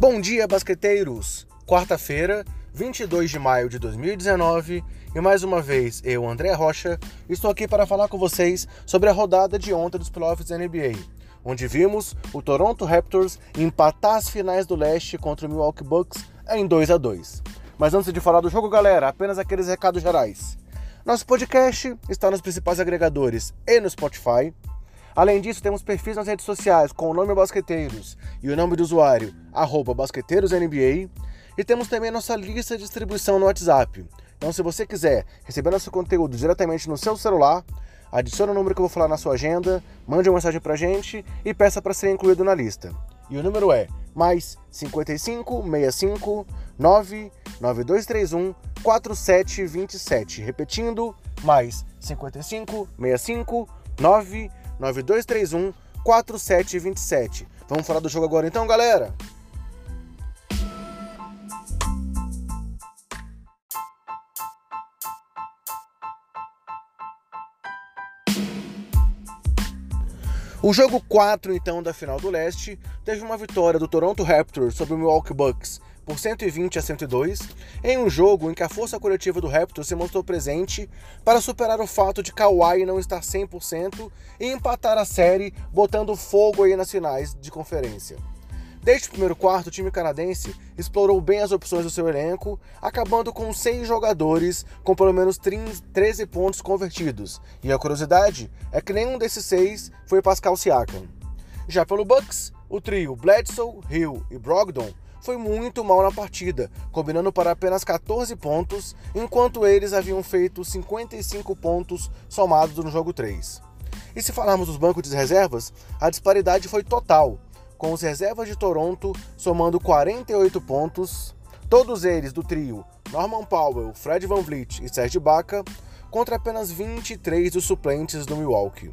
Bom dia, basqueteiros! Quarta-feira, 22 de maio de 2019, e mais uma vez eu, André Rocha, estou aqui para falar com vocês sobre a rodada de ontem dos playoffs da NBA, onde vimos o Toronto Raptors empatar as finais do leste contra o Milwaukee Bucks em 2 a 2. Mas antes de falar do jogo, galera, apenas aqueles recados gerais. Nosso podcast está nos principais agregadores e no Spotify. Além disso, temos perfis nas redes sociais com o nome Basqueteiros e o nome do usuário, BasqueteirosNBA. E temos também nossa lista de distribuição no WhatsApp. Então, se você quiser receber nosso conteúdo diretamente no seu celular, adicione o número que eu vou falar na sua agenda, mande uma mensagem pra gente e peça para ser incluído na lista. E o número é mais 55 65 99231 4727. Repetindo, mais 55 65 9 9231 4727. Vamos falar do jogo agora então, galera? O jogo 4, então, da final do leste, teve uma vitória do Toronto Raptors sobre o Milwaukee Bucks por 120 a 102, em um jogo em que a força coletiva do Raptors se mostrou presente para superar o fato de Kawhi não estar 100% e empatar a série, botando fogo aí nas finais de conferência. Desde o primeiro quarto, o time canadense explorou bem as opções do seu elenco, acabando com seis jogadores com pelo menos 13 pontos convertidos. E a curiosidade é que nenhum desses seis foi Pascal Siakam. Já pelo Bucks, o trio Bledsoe, Hill e Brogdon foi muito mal na partida, combinando para apenas 14 pontos, enquanto eles haviam feito 55 pontos somados no jogo 3. E se falarmos dos bancos de reservas, a disparidade foi total, com os reservas de Toronto somando 48 pontos, todos eles do trio Norman Powell, Fred Van Vliet e Serge Ibaka, contra apenas 23 dos suplentes do Milwaukee.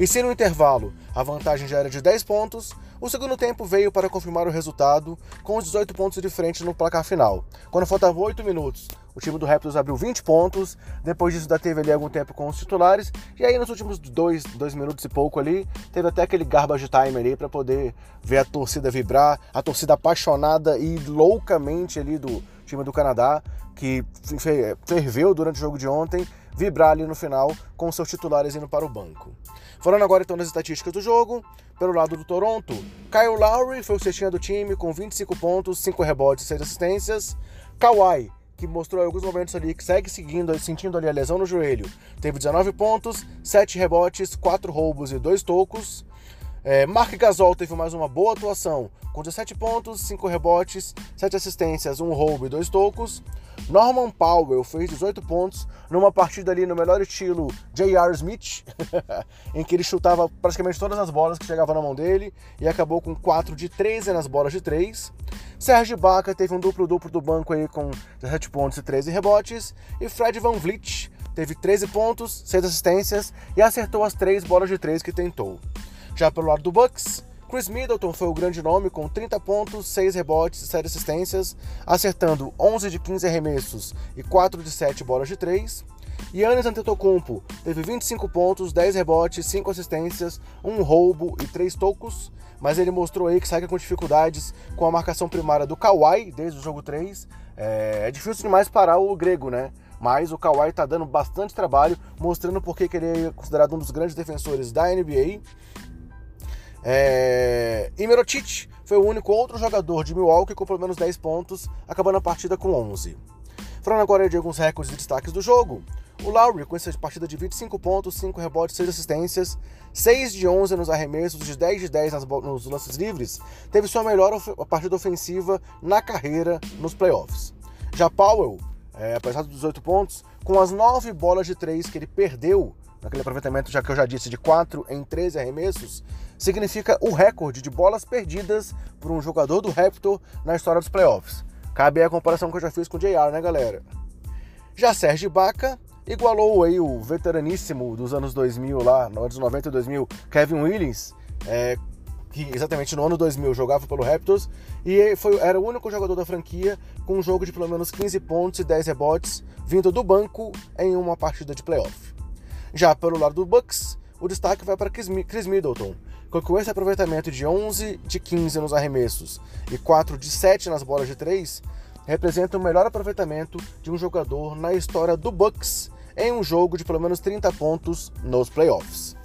E se no intervalo a vantagem já era de 10 pontos, o segundo tempo veio para confirmar o resultado, com os 18 pontos de frente no placar final. Quando faltavam 8 minutos, o time do Raptors abriu 20 pontos, depois disso ainda teve ali algum tempo com os titulares, e aí nos últimos 2 dois, dois minutos e pouco ali, teve até aquele garbage time ali para poder ver a torcida vibrar, a torcida apaixonada e loucamente ali do time do Canadá, que ferveu durante o jogo de ontem, vibrar ali no final com seus titulares indo para o banco. Falando agora então das estatísticas do jogo, pelo lado do Toronto, Kyle Lowry foi o cestinha do time com 25 pontos, 5 rebotes e 6 assistências. Kawhi, que mostrou alguns momentos ali que segue seguindo, sentindo ali a lesão no joelho, teve 19 pontos, 7 rebotes, 4 roubos e 2 tocos. É, Mark Gasol teve mais uma boa atuação, com 17 pontos, 5 rebotes, 7 assistências, 1 roubo e 2 tocos. Norman Powell fez 18 pontos numa partida ali no melhor estilo J.R. Smith, em que ele chutava praticamente todas as bolas que chegavam na mão dele e acabou com 4 de 13 nas bolas de 3. Sérgio Baca teve um duplo-duplo do banco aí com 17 pontos e 13 rebotes. E Fred Van Vliet teve 13 pontos, 6 assistências e acertou as 3 bolas de 3 que tentou. Já pelo lado do Bucks, Chris Middleton foi o grande nome com 30 pontos, 6 rebotes e 7 assistências, acertando 11 de 15 arremessos e 4 de 7 bolas de 3. Yannis Antetokounmpo teve 25 pontos, 10 rebotes, 5 assistências, 1 roubo e 3 tocos, mas ele mostrou aí que sai com dificuldades com a marcação primária do Kawhi desde o jogo 3. É, é difícil demais parar o grego, né? Mas o Kawhi tá dando bastante trabalho, mostrando por que ele é considerado um dos grandes defensores da NBA é... E Mirotic foi o único outro jogador de Milwaukee com pelo menos 10 pontos, acabando a partida com 11. Falando agora de alguns recordes e destaques do jogo, o Lowry, com essa partida de 25 pontos, 5 rebotes, 6 assistências, 6 de 11 nos arremessos, de 10 de 10 nas, nos lances livres, teve sua melhor partida ofensiva na carreira nos playoffs. Já Powell, é, apesar dos 18 pontos, com as 9 bolas de 3 que ele perdeu naquele aproveitamento, já que eu já disse, de 4 em 13 arremessos, significa o recorde de bolas perdidas por um jogador do Raptor na história dos playoffs. Cabe aí a comparação que eu já fiz com o JR, né, galera? Já Sérgio Baca igualou aí o veteraníssimo dos anos 2000 lá, no anos 90 e 2000, Kevin Williams, é, que exatamente no ano 2000 jogava pelo Raptors e foi, era o único jogador da franquia com um jogo de pelo menos 15 pontos e 10 rebotes vindo do banco em uma partida de playoff. Já pelo lado do Bucks, o destaque vai para Chris Middleton, com esse aproveitamento de 11 de 15 nos arremessos e 4 de 7 nas bolas de 3, representa o melhor aproveitamento de um jogador na história do Bucks em um jogo de pelo menos 30 pontos nos playoffs.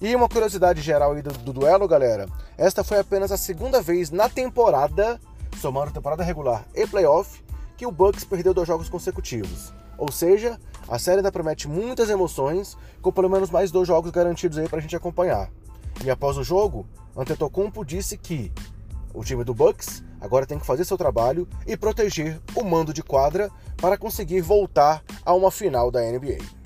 E uma curiosidade geral aí do, do duelo, galera, esta foi apenas a segunda vez na temporada, somando temporada regular e playoff, que o Bucks perdeu dois jogos consecutivos. Ou seja, a série ainda promete muitas emoções, com pelo menos mais dois jogos garantidos aí pra gente acompanhar. E após o jogo, Antetokounmpo disse que o time do Bucks agora tem que fazer seu trabalho e proteger o mando de quadra para conseguir voltar a uma final da NBA.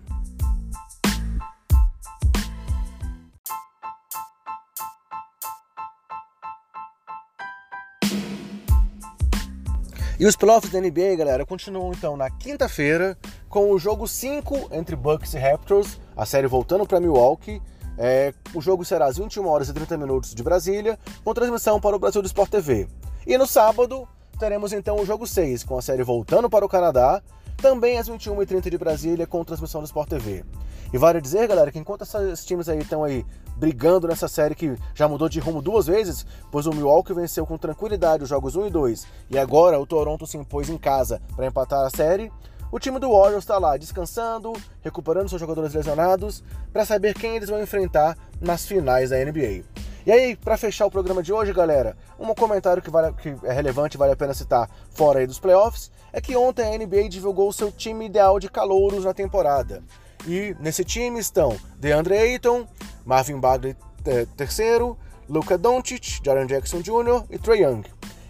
E os playoffs da NBA, galera, continuam então na quinta-feira com o jogo 5 entre Bucks e Raptors, a série voltando para Milwaukee. É, o jogo será às 21 horas e 30 minutos de Brasília, com transmissão para o Brasil do Sport TV. E no sábado, teremos então o jogo 6, com a série voltando para o Canadá, também às 21h30 de Brasília, com transmissão do Sport TV. E vale dizer, galera, que enquanto esses times aí estão aí brigando nessa série que já mudou de rumo duas vezes, pois o Milwaukee venceu com tranquilidade os jogos 1 e 2, e agora o Toronto se impôs em casa para empatar a série, o time do Warriors está lá descansando, recuperando seus jogadores lesionados, para saber quem eles vão enfrentar nas finais da NBA. E aí, para fechar o programa de hoje, galera, um comentário que, vale, que é relevante vale a pena citar fora aí dos playoffs é que ontem a NBA divulgou o seu time ideal de calouros na temporada. E nesse time estão DeAndre Ayton, Marvin Bagley III, Luka Doncic, Jaren Jackson Jr. e Trae Young.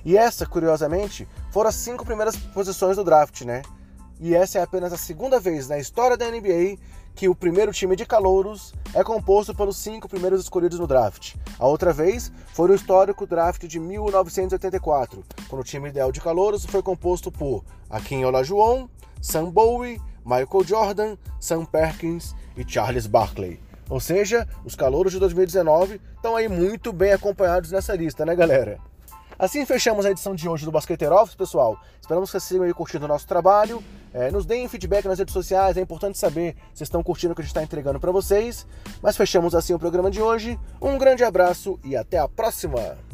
E essa, curiosamente, foram as cinco primeiras posições do draft, né? E essa é apenas a segunda vez na história da NBA que o primeiro time de calouros é composto pelos cinco primeiros escolhidos no draft. A outra vez foi no histórico draft de 1984, quando o time ideal de calouros foi composto por Akin Olajuwon, Sam Bowie, Michael Jordan, Sam Perkins e Charles Barkley. Ou seja, os calouros de 2019 estão aí muito bem acompanhados nessa lista, né, galera? Assim fechamos a edição de hoje do Basqueteiro Office, pessoal. Esperamos que vocês sigam aí curtindo o nosso trabalho. É, nos deem feedback nas redes sociais, é importante saber se estão curtindo o que a gente está entregando para vocês. Mas fechamos assim o programa de hoje. Um grande abraço e até a próxima!